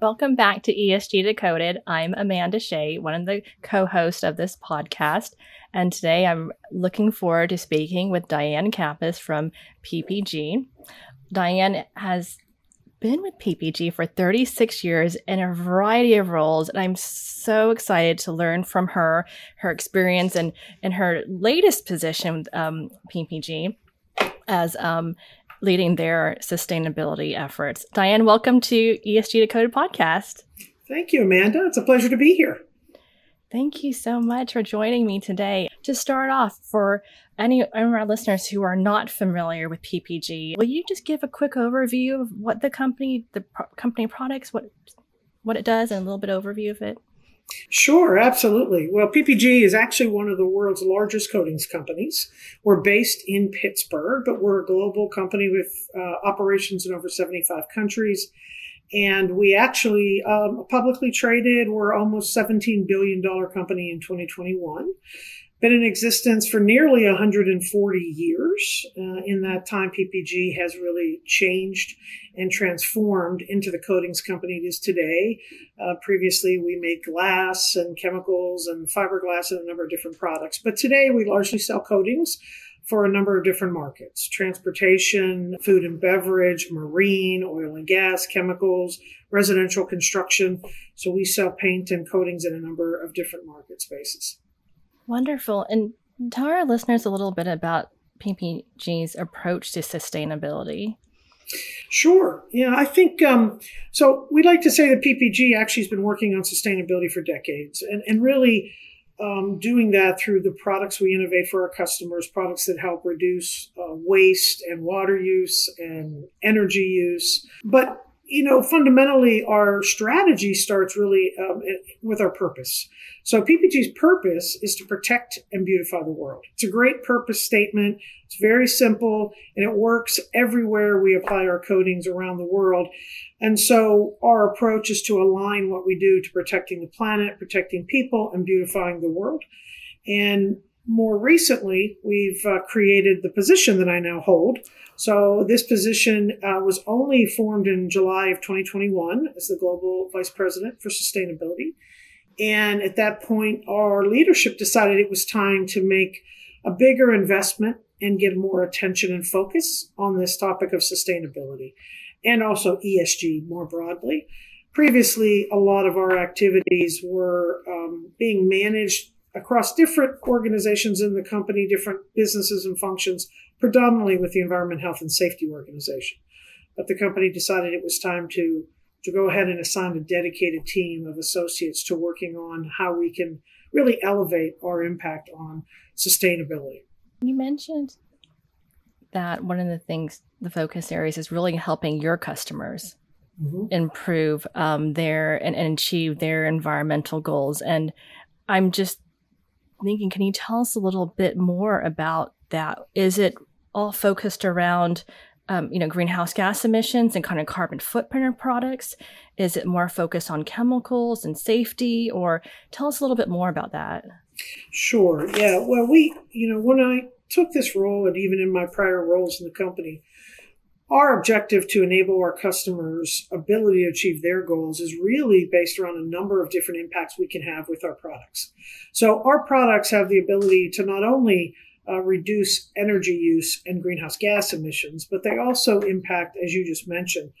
Welcome back to ESG Decoded. I'm Amanda Shea, one of the co hosts of this podcast. And today I'm looking forward to speaking with Diane Kappas from PPG. Diane has been with PPG for 36 years in a variety of roles, and I'm so excited to learn from her, her experience, and, and her latest position with um, PPG as um, leading their sustainability efforts. Diane, welcome to ESG Decoded podcast. Thank you, Amanda. It's a pleasure to be here. Thank you so much for joining me today. To start off, for any of our listeners who are not familiar with PPG, will you just give a quick overview of what the company, the pro- company products, what what it does, and a little bit overview of it? Sure, absolutely. Well, PPG is actually one of the world's largest coatings companies. We're based in Pittsburgh, but we're a global company with uh, operations in over 75 countries. And we actually um, publicly traded. We're almost $17 billion company in 2021 been in existence for nearly 140 years. Uh, in that time, PPG has really changed and transformed into the coatings company it is today. Uh, previously, we made glass and chemicals and fiberglass and a number of different products. But today, we largely sell coatings for a number of different markets transportation, food and beverage, marine, oil and gas, chemicals, residential construction. So we sell paint and coatings in a number of different market spaces. Wonderful. And tell our listeners a little bit about PPG's approach to sustainability. Sure. Yeah, I think um, so. We'd like to say that PPG actually has been working on sustainability for decades and, and really um, doing that through the products we innovate for our customers, products that help reduce uh, waste and water use and energy use. But you know, fundamentally, our strategy starts really um, with our purpose. So PPG's purpose is to protect and beautify the world. It's a great purpose statement. It's very simple and it works everywhere we apply our coatings around the world. And so our approach is to align what we do to protecting the planet, protecting people, and beautifying the world. And more recently, we've uh, created the position that I now hold. So this position uh, was only formed in July of 2021 as the Global Vice President for Sustainability. And at that point, our leadership decided it was time to make a bigger investment and give more attention and focus on this topic of sustainability and also ESG more broadly. Previously, a lot of our activities were um, being managed across different organizations in the company, different businesses and functions, predominantly with the Environment, Health, and Safety Organization. But the company decided it was time to to go ahead and assign a dedicated team of associates to working on how we can really elevate our impact on sustainability. You mentioned that one of the things, the focus areas, is really helping your customers mm-hmm. improve um, their and, and achieve their environmental goals. And I'm just thinking, can you tell us a little bit more about that? Is it all focused around, um, you know, greenhouse gas emissions and kind of carbon footprint of products? Is it more focused on chemicals and safety? Or tell us a little bit more about that. Sure. Yeah. Well, we, you know, when I took this role and even in my prior roles in the company, our objective to enable our customers' ability to achieve their goals is really based around a number of different impacts we can have with our products. So, our products have the ability to not only uh, reduce energy use and greenhouse gas emissions, but they also impact, as you just mentioned,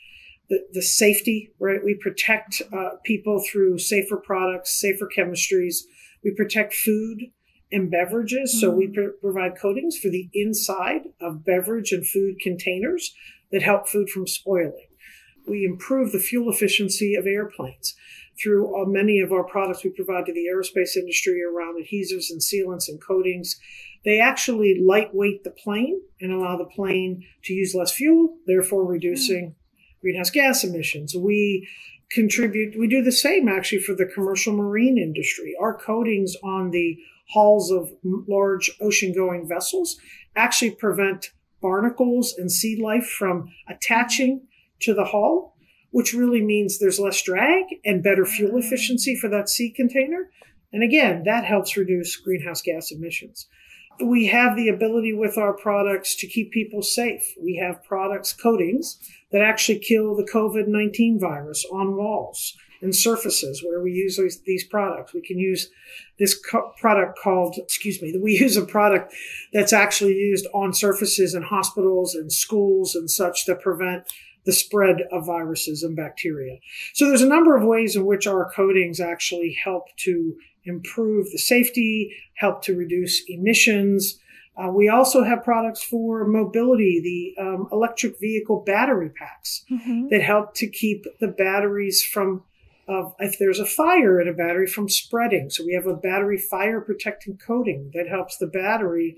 the, the safety, right? We protect uh, people through safer products, safer chemistries. We protect food and beverages. Mm-hmm. So we pr- provide coatings for the inside of beverage and food containers that help food from spoiling. We improve the fuel efficiency of airplanes through uh, many of our products we provide to the aerospace industry around adhesives and sealants and coatings. They actually lightweight the plane and allow the plane to use less fuel, therefore reducing mm. greenhouse gas emissions. We contribute, we do the same actually for the commercial marine industry. Our coatings on the hulls of large ocean going vessels actually prevent barnacles and sea life from attaching to the hull, which really means there's less drag and better fuel mm. efficiency for that sea container. And again, that helps reduce greenhouse gas emissions. we have the ability with our products to keep people safe. We have products, coatings, that actually kill the COVID 19 virus on walls and surfaces where we use these, these products. We can use this co- product called, excuse me, we use a product that's actually used on surfaces in hospitals and schools and such to prevent the spread of viruses and bacteria. So there's a number of ways in which our coatings actually help to improve the safety, help to reduce emissions. Uh, we also have products for mobility, the um, electric vehicle battery packs mm-hmm. that help to keep the batteries from, uh, if there's a fire in a battery, from spreading. So we have a battery fire protecting coating that helps the battery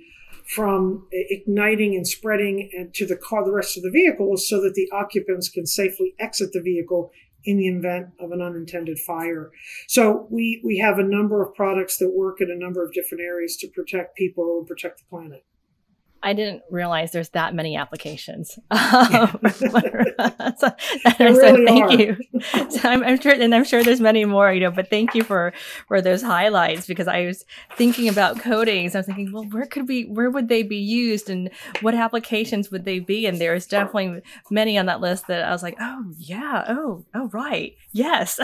from igniting and spreading to the car, the rest of the vehicle, so that the occupants can safely exit the vehicle in the event of an unintended fire. So we, we have a number of products that work in a number of different areas to protect people and protect the planet. I didn't realize there's that many applications. so, so really thank are. you. So I'm, I'm, sure, and I'm sure there's many more, you know, but thank you for, for those highlights because I was thinking about coatings. I was thinking, well, where could we, where would they be used and what applications would they be? And there's definitely many on that list that I was like, oh yeah. Oh, oh, right. Yes.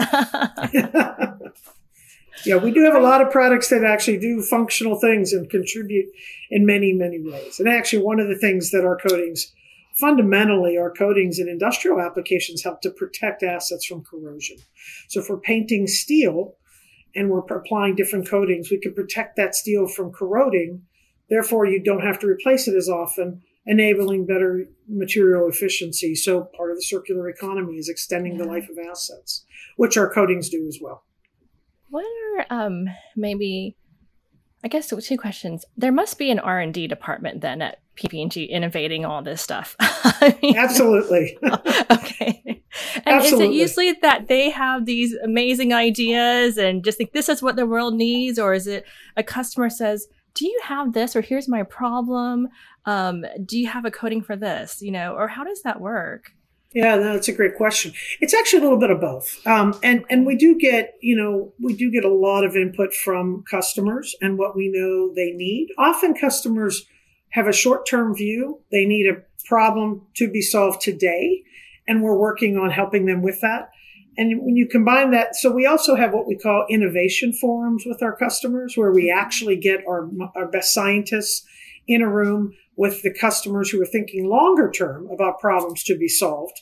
Yeah, we do have a lot of products that actually do functional things and contribute in many, many ways. And actually, one of the things that our coatings, fundamentally, our coatings in industrial applications help to protect assets from corrosion. So if we're painting steel and we're applying different coatings, we can protect that steel from corroding. Therefore, you don't have to replace it as often, enabling better material efficiency. So part of the circular economy is extending the life of assets, which our coatings do as well. What are um maybe I guess two questions. There must be an R and D department then at PP&G innovating all this stuff. I mean, Absolutely. okay. And Absolutely. is it usually that they have these amazing ideas and just think this is what the world needs, or is it a customer says, "Do you have this?" or "Here's my problem. Um, do you have a coating for this?" You know, or how does that work? Yeah, that's a great question. It's actually a little bit of both, um, and and we do get you know we do get a lot of input from customers and what we know they need. Often customers have a short term view; they need a problem to be solved today, and we're working on helping them with that. And when you combine that, so we also have what we call innovation forums with our customers, where we actually get our our best scientists in a room with the customers who are thinking longer term about problems to be solved.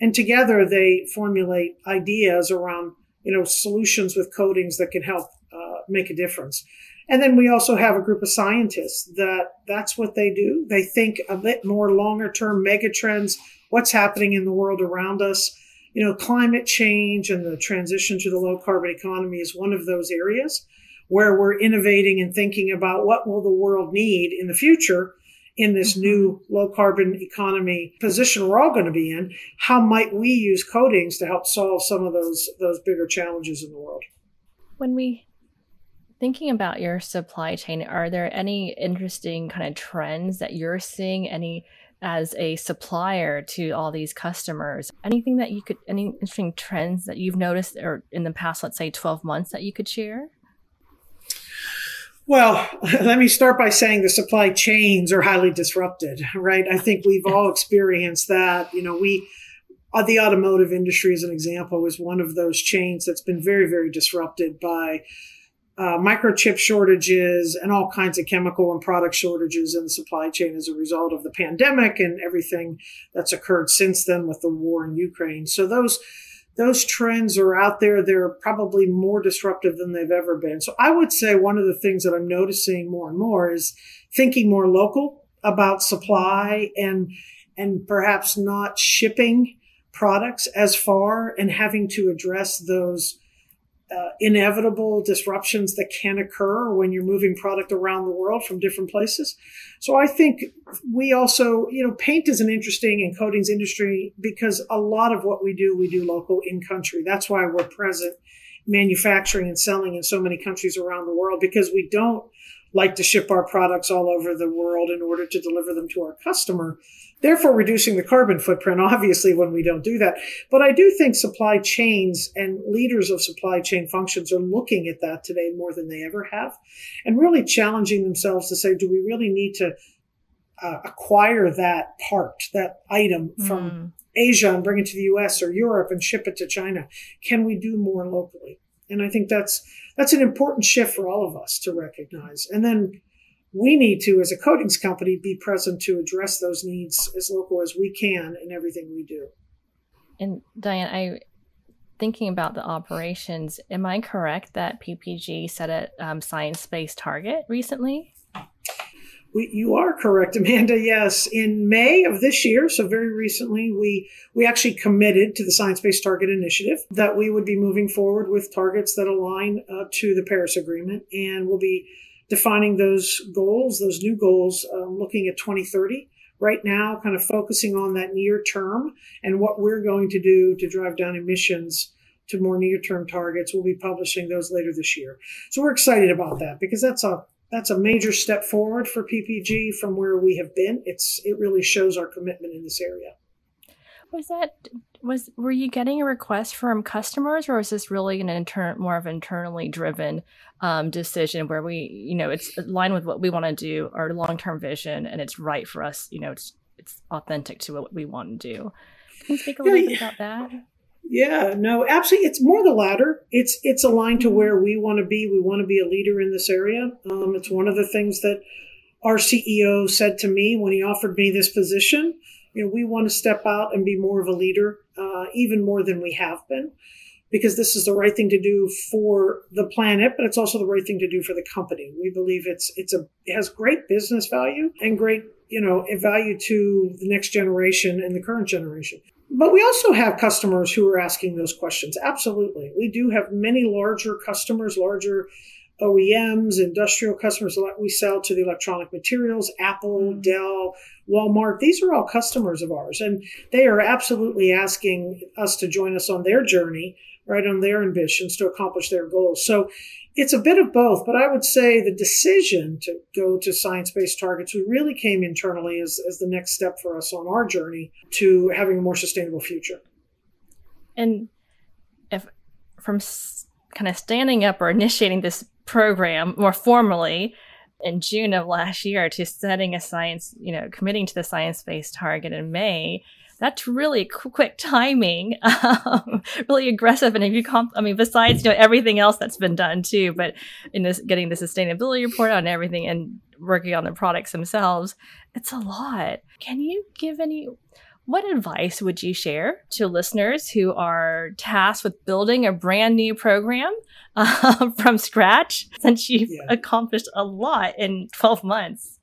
And together they formulate ideas around, you know, solutions with coatings that can help uh, make a difference. And then we also have a group of scientists that that's what they do. They think a bit more longer term mega trends, what's happening in the world around us. You know, climate change and the transition to the low carbon economy is one of those areas where we're innovating and thinking about what will the world need in the future in this mm-hmm. new low carbon economy position we're all going to be in, how might we use coatings to help solve some of those those bigger challenges in the world? When we thinking about your supply chain, are there any interesting kind of trends that you're seeing any as a supplier to all these customers? Anything that you could any interesting trends that you've noticed or in the past let's say 12 months that you could share? Well, let me start by saying the supply chains are highly disrupted, right? I think we've all experienced that. You know, we, uh, the automotive industry, as an example, is one of those chains that's been very, very disrupted by uh, microchip shortages and all kinds of chemical and product shortages in the supply chain as a result of the pandemic and everything that's occurred since then with the war in Ukraine. So those those trends are out there. They're probably more disruptive than they've ever been. So I would say one of the things that I'm noticing more and more is thinking more local about supply and, and perhaps not shipping products as far and having to address those uh, inevitable disruptions that can occur when you're moving product around the world from different places. So I think we also, you know, paint is an interesting and coatings industry because a lot of what we do, we do local in country. That's why we're present manufacturing and selling in so many countries around the world because we don't like to ship our products all over the world in order to deliver them to our customer, therefore reducing the carbon footprint, obviously, when we don't do that. But I do think supply chains and leaders of supply chain functions are looking at that today more than they ever have and really challenging themselves to say, do we really need to uh, acquire that part, that item from mm. Asia and bring it to the US or Europe and ship it to China? Can we do more locally? And I think that's that's an important shift for all of us to recognize. And then we need to, as a coatings company, be present to address those needs as local as we can in everything we do. And Diane, I thinking about the operations, am I correct that PPG set a um, science-based target recently? We, you are correct, Amanda. Yes, in May of this year, so very recently, we we actually committed to the Science Based Target Initiative that we would be moving forward with targets that align uh, to the Paris Agreement, and we'll be defining those goals, those new goals, um, looking at 2030. Right now, kind of focusing on that near term and what we're going to do to drive down emissions to more near term targets. We'll be publishing those later this year. So we're excited about that because that's a that's a major step forward for PPG from where we have been. It's it really shows our commitment in this area. Was that was were you getting a request from customers, or was this really an intern more of an internally driven um, decision where we, you know, it's aligned with what we want to do, our long term vision, and it's right for us. You know, it's it's authentic to what we want to do. Can you speak a little yeah, bit about that? Yeah, no, absolutely. It's more the latter. It's it's aligned to mm-hmm. where we want to be. We want to be a leader in this area. Um, it's one of the things that our CEO said to me when he offered me this position. You know, we want to step out and be more of a leader, uh, even more than we have been, because this is the right thing to do for the planet, but it's also the right thing to do for the company. We believe it's it's a it has great business value and great you know value to the next generation and the current generation. But we also have customers who are asking those questions. Absolutely. We do have many larger customers, larger OEMs, industrial customers. We sell to the electronic materials, Apple, mm-hmm. Dell, Walmart. These are all customers of ours. And they are absolutely asking us to join us on their journey, right, on their ambitions to accomplish their goals. So it's a bit of both, but I would say the decision to go to science based targets really came internally as, as the next step for us on our journey to having a more sustainable future. And if from kind of standing up or initiating this program more formally in June of last year to setting a science, you know, committing to the science based target in May, that's really quick timing, um, really aggressive. And if you comp, I mean, besides you know everything else that's been done too, but in this getting the sustainability report on everything and working on the products themselves, it's a lot. Can you give any? What advice would you share to listeners who are tasked with building a brand new program uh, from scratch since you've yeah. accomplished a lot in 12 months?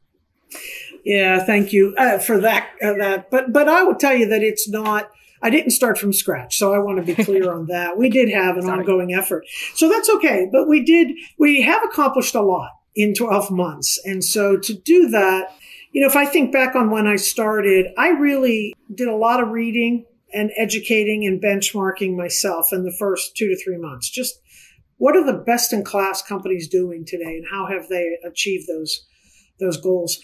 Yeah, thank you uh, for that. Uh, that, but but I will tell you that it's not. I didn't start from scratch, so I want to be clear on that. We did have an Sorry. ongoing effort, so that's okay. But we did. We have accomplished a lot in 12 months, and so to do that, you know, if I think back on when I started, I really did a lot of reading and educating and benchmarking myself in the first two to three months. Just what are the best in class companies doing today, and how have they achieved those those goals?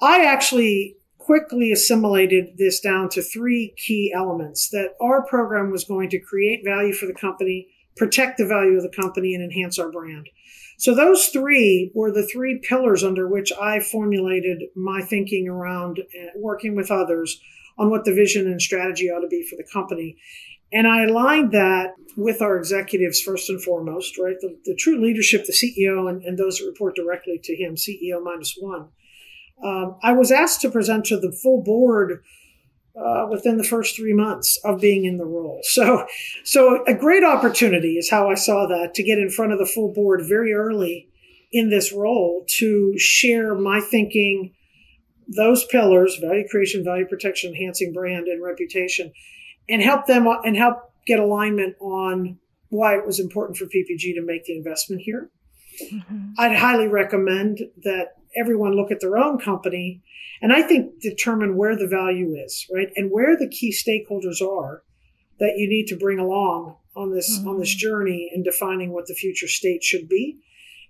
I actually quickly assimilated this down to three key elements that our program was going to create value for the company, protect the value of the company, and enhance our brand. So those three were the three pillars under which I formulated my thinking around uh, working with others on what the vision and strategy ought to be for the company. And I aligned that with our executives first and foremost, right? The, the true leadership, the CEO, and, and those that report directly to him, CEO minus one um, I was asked to present to the full board uh, within the first three months of being in the role. So, so a great opportunity is how I saw that to get in front of the full board very early in this role to share my thinking, those pillars: value creation, value protection, enhancing brand and reputation, and help them and help get alignment on why it was important for PPG to make the investment here. Mm-hmm. I'd highly recommend that everyone look at their own company and I think determine where the value is, right? And where the key stakeholders are that you need to bring along on this mm-hmm. on this journey in defining what the future state should be.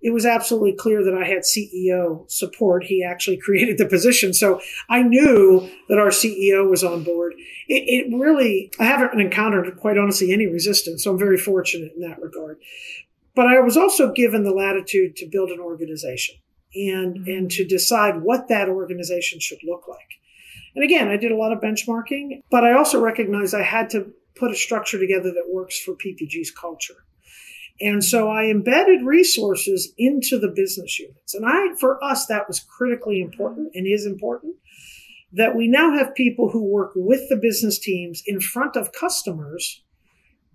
it was absolutely clear that I had CEO support. He actually created the position. So I knew that our CEO was on board. It, it, really, I haven't encountered, quite honestly, any resistance. So I'm very fortunate in that regard. But I was also given the latitude to build an organization and, mm-hmm. and to decide what that organization should look like. And again, I did a lot of benchmarking, but I also recognized I had to put a structure together that works for PPG's culture. And so I embedded resources into the business units. And I, for us, that was critically important and is important that we now have people who work with the business teams in front of customers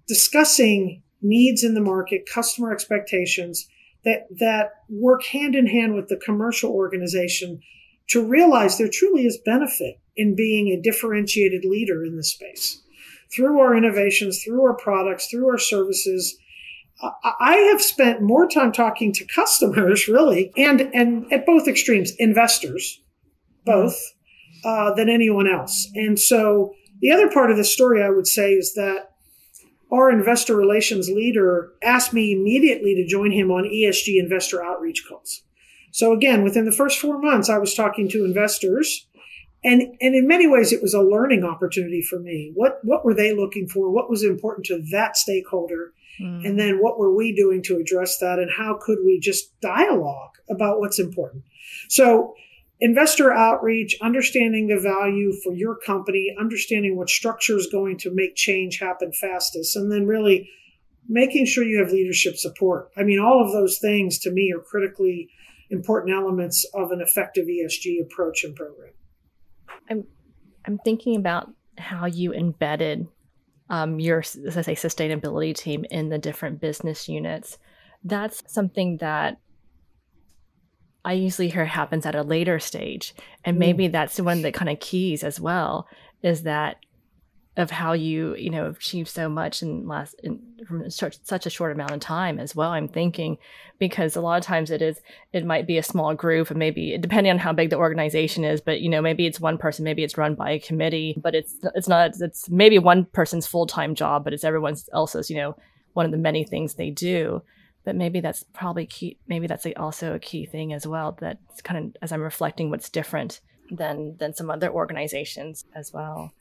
discussing needs in the market, customer expectations that, that work hand in hand with the commercial organization to realize there truly is benefit in being a differentiated leader in the space through our innovations, through our products, through our services, I have spent more time talking to customers, really, and and at both extremes, investors, both, uh, than anyone else. And so the other part of the story, I would say, is that our investor relations leader asked me immediately to join him on ESG investor outreach calls. So again, within the first four months, I was talking to investors. And, and in many ways, it was a learning opportunity for me. What, what were they looking for? What was important to that stakeholder? Mm. And then what were we doing to address that? And how could we just dialogue about what's important? So investor outreach, understanding the value for your company, understanding what structure is going to make change happen fastest, and then really making sure you have leadership support. I mean, all of those things to me are critically important elements of an effective ESG approach and program. I'm I'm thinking about how you embedded um, your, as I say, sustainability team in the different business units. That's something that I usually hear happens at a later stage. And maybe mm. that's one of the kind of keys as well is that of how you you know achieve so much in last in from such, such a short amount of time as well i'm thinking because a lot of times it is it might be a small group and maybe depending on how big the organization is but you know maybe it's one person maybe it's run by a committee but it's it's not it's maybe one person's full-time job but it's everyone else's you know one of the many things they do but maybe that's probably key maybe that's also a key thing as well that's kind of as i'm reflecting what's different than than some other organizations as well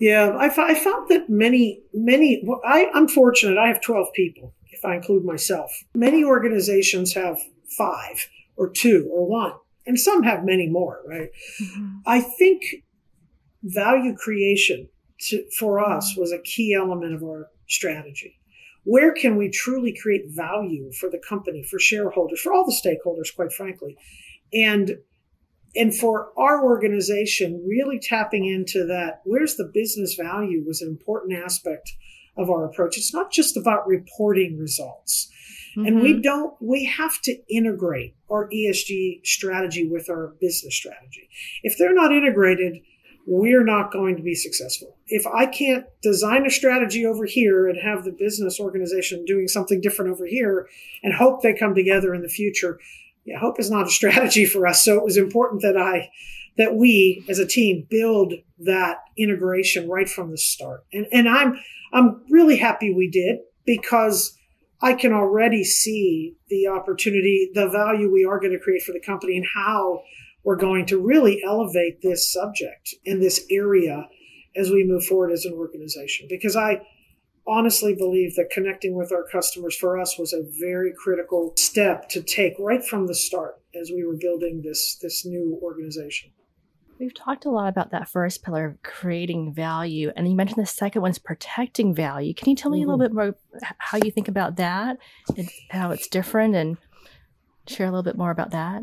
yeah, I, I found that many, many, I, I'm fortunate. I have 12 people, if I include myself. Many organizations have five or two or one, and some have many more, right? Mm-hmm. I think value creation to, for us was a key element of our strategy. Where can we truly create value for the company, for shareholders, for all the stakeholders, quite frankly? And and for our organization, really tapping into that, where's the business value was an important aspect of our approach. It's not just about reporting results. Mm-hmm. And we mm-hmm. don't, we have to integrate our ESG strategy with our business strategy. If they're not integrated, we're not going to be successful. If I can't design a strategy over here and have the business organization doing something different over here and hope they come together in the future, yeah, hope is not a strategy for us. So it was important that I, that we as a team build that integration right from the start. And, and I'm, I'm really happy we did because I can already see the opportunity, the value we are going to create for the company and how we're going to really elevate this subject in this area as we move forward as an organization. Because I, honestly believe that connecting with our customers for us was a very critical step to take right from the start as we were building this this new organization. We've talked a lot about that first pillar of creating value, and you mentioned the second one's protecting value. Can you tell me mm-hmm. a little mm-hmm. bit more how you think about that and how it's different, and share a little bit more about that?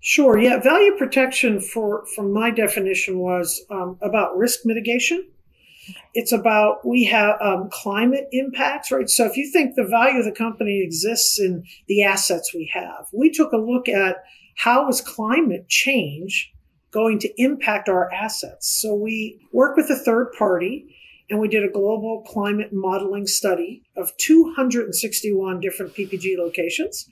Sure. Yeah, value protection for from my definition was um, about risk mitigation it's about we have um, climate impacts, right? So if you think the value of the company exists in the assets we have, we took a look at how is climate change going to impact our assets. So we work with a third party and we did a global climate modeling study of 261 different PPG locations.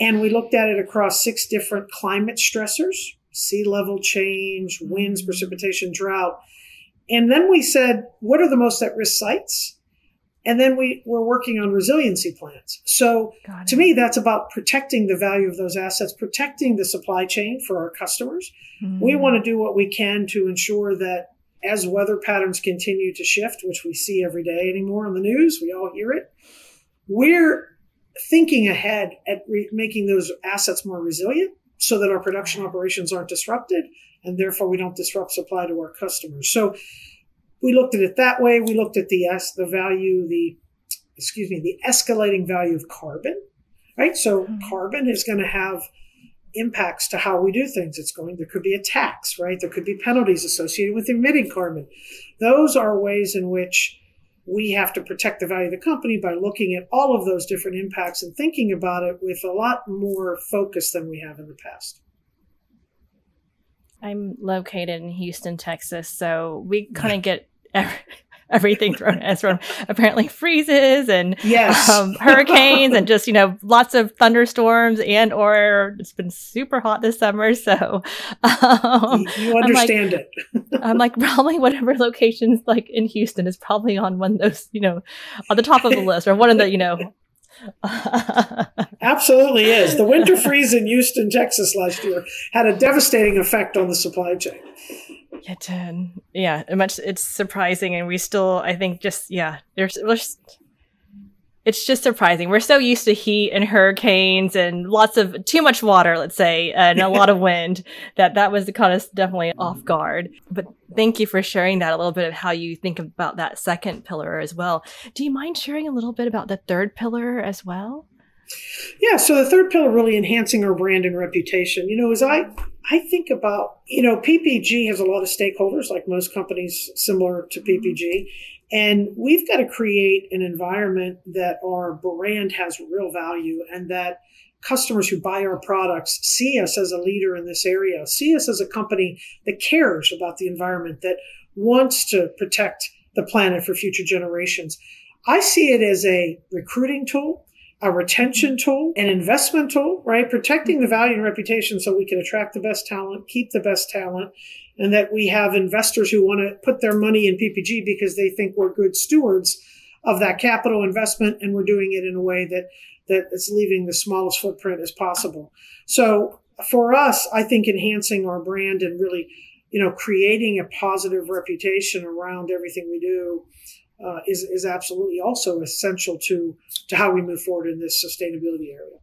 And we looked at it across six different climate stressors, sea level change, winds, precipitation, drought. And then we said, what are the most at risk sites? And then we, we're working on resiliency plans. So to me, that's about protecting the value of those assets, protecting the supply chain for our customers. Mm-hmm. We want to do what we can to ensure that as weather patterns continue to shift, which we see every day anymore on the news, we all hear it. We're thinking ahead at re- making those assets more resilient so that our production operations aren't disrupted and therefore we don't disrupt supply to our customers. So we looked at it that way. We looked at the S, the value, the excuse me, the escalating value of carbon, right? So mm-hmm. carbon is going to have impacts to how we do things. It's going there could be a tax, right? There could be penalties associated with emitting carbon. Those are ways in which we have to protect the value of the company by looking at all of those different impacts and thinking about it with a lot more focus than we have in the past. I'm located in Houston, Texas, so we kind of get every, everything thrown at us from apparently freezes and yes. um, hurricanes and just you know lots of thunderstorms and or it's been super hot this summer so um, you understand I'm like, it i'm like probably whatever locations like in houston is probably on one of those you know on the top of the list or one of the you know Absolutely is. The winter freeze in Houston, Texas last year had a devastating effect on the supply chain. It did. Yeah, much. It's surprising, and we still, I think, just yeah. There's, there's it's just surprising. We're so used to heat and hurricanes and lots of too much water, let's say, and a lot of wind that that was caught us definitely off guard. But thank you for sharing that a little bit of how you think about that second pillar as well. Do you mind sharing a little bit about the third pillar as well? Yeah, so the third pillar really enhancing our brand and reputation. You know, as I I think about, you know, PPG has a lot of stakeholders like most companies similar to mm-hmm. PPG, and we've got to create an environment that our brand has real value and that customers who buy our products see us as a leader in this area, see us as a company that cares about the environment, that wants to protect the planet for future generations. I see it as a recruiting tool a retention tool, an investment tool, right? Protecting the value and reputation so we can attract the best talent, keep the best talent, and that we have investors who want to put their money in PPG because they think we're good stewards of that capital investment and we're doing it in a way that that is leaving the smallest footprint as possible. So for us, I think enhancing our brand and really, you know, creating a positive reputation around everything we do uh, is is absolutely also essential to to how we move forward in this sustainability area.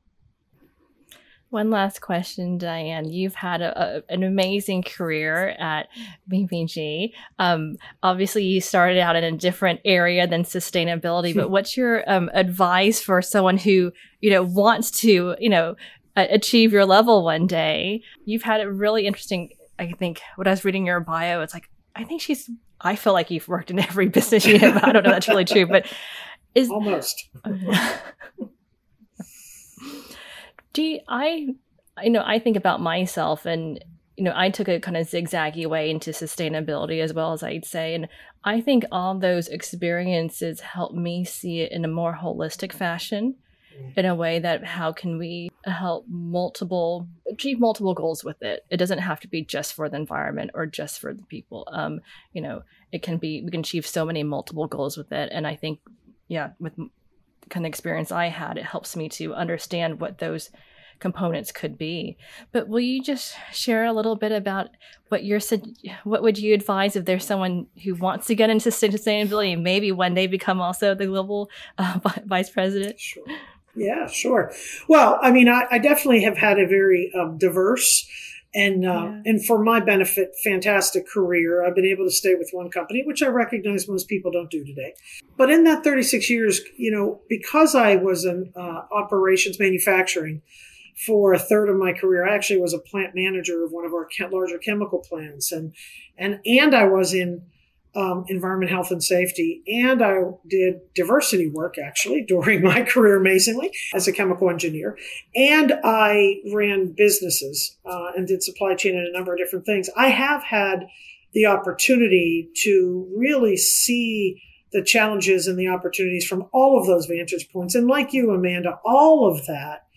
One last question, Diane. You've had a, a, an amazing career at PPG. Um, obviously, you started out in a different area than sustainability, but what's your um, advice for someone who you know wants to you know achieve your level one day? You've had a really interesting. I think when I was reading your bio, it's like I think she's I feel like you've worked in every business unit. I don't know if that's really true, but is almost. do you, I? You know, I think about myself, and you know, I took a kind of zigzaggy way into sustainability as well as I'd say, and I think all those experiences helped me see it in a more holistic fashion in a way that how can we help multiple achieve multiple goals with it? It doesn't have to be just for the environment or just for the people. Um you know it can be we can achieve so many multiple goals with it. And i think yeah with kind of experience i had it helps me to understand what those components could be. But will you just share a little bit about what you're what would you advise if there's someone who wants to get into sustainability and maybe one day become also the global uh, vice president? Sure yeah, sure. Well, I mean, I, I definitely have had a very um, diverse and uh, yeah. and for my benefit, fantastic career. I've been able to stay with one company, which I recognize most people don't do today. But in that 36 years, you know, because I was in uh, operations manufacturing for a third of my career, I actually was a plant manager of one of our larger chemical plants, and and and I was in um, environment, health, and safety. And I did diversity work actually during my career, amazingly, as a chemical engineer. And I ran businesses uh, and did supply chain and a number of different things. I have had the opportunity to really see the challenges and the opportunities from all of those vantage points. And like you, Amanda, all of that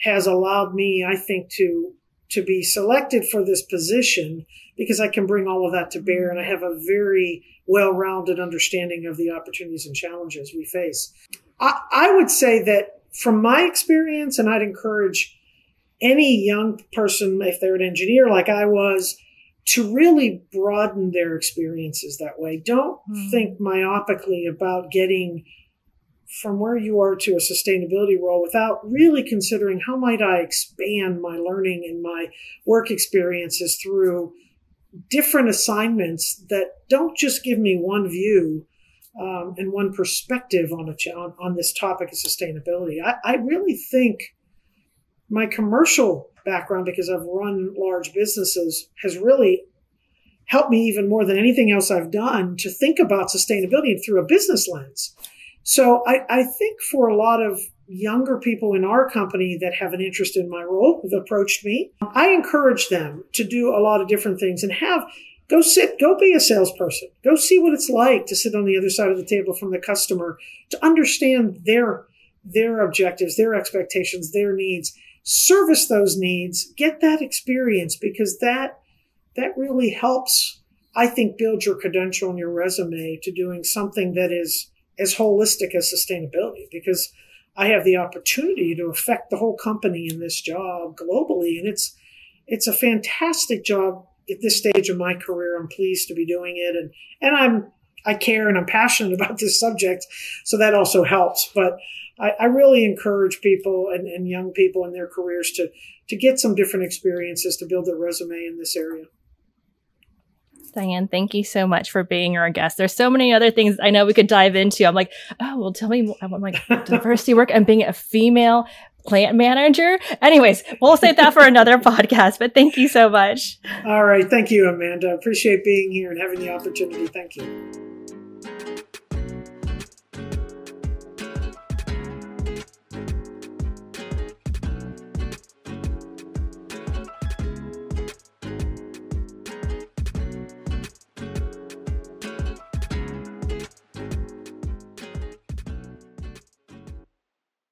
has allowed me, I think, to to be selected for this position because I can bring all of that to bear and I have a very well rounded understanding of the opportunities and challenges we face. I, I, would say that from my experience, and I'd encourage any young person, if they're an engineer like I was, to really broaden their experiences that way. Don't mm. think myopically about getting from where you are to a sustainability role without really considering how might I expand my learning and my work experiences through different assignments that don't just give me one view um, and one perspective on, a, on, on this topic of sustainability. I, I really think my commercial background, because I've run large businesses, has really helped me even more than anything else I've done to think about sustainability through a business lens. So I, I think for a lot of younger people in our company that have an interest in my role have approached me, I encourage them to do a lot of different things and have go sit, go be a salesperson, go see what it's like to sit on the other side of the table from the customer to understand their their objectives, their expectations, their needs, service those needs, get that experience because that that really helps I think build your credential and your resume to doing something that is as holistic as sustainability because I have the opportunity to affect the whole company in this job globally. And it's, it's a fantastic job at this stage of my career. I'm pleased to be doing it. And, and I'm, I care and I'm passionate about this subject. So that also helps. But I, I really encourage people and, and young people in their careers to, to get some different experiences to build their resume in this area. Diane, thank you so much for being our guest. There's so many other things I know we could dive into. I'm like, oh, well, tell me more. I'm like, diversity work and being a female plant manager. Anyways, we'll save that for another podcast, but thank you so much. All right. Thank you, Amanda. Appreciate being here and having the opportunity. Thank you.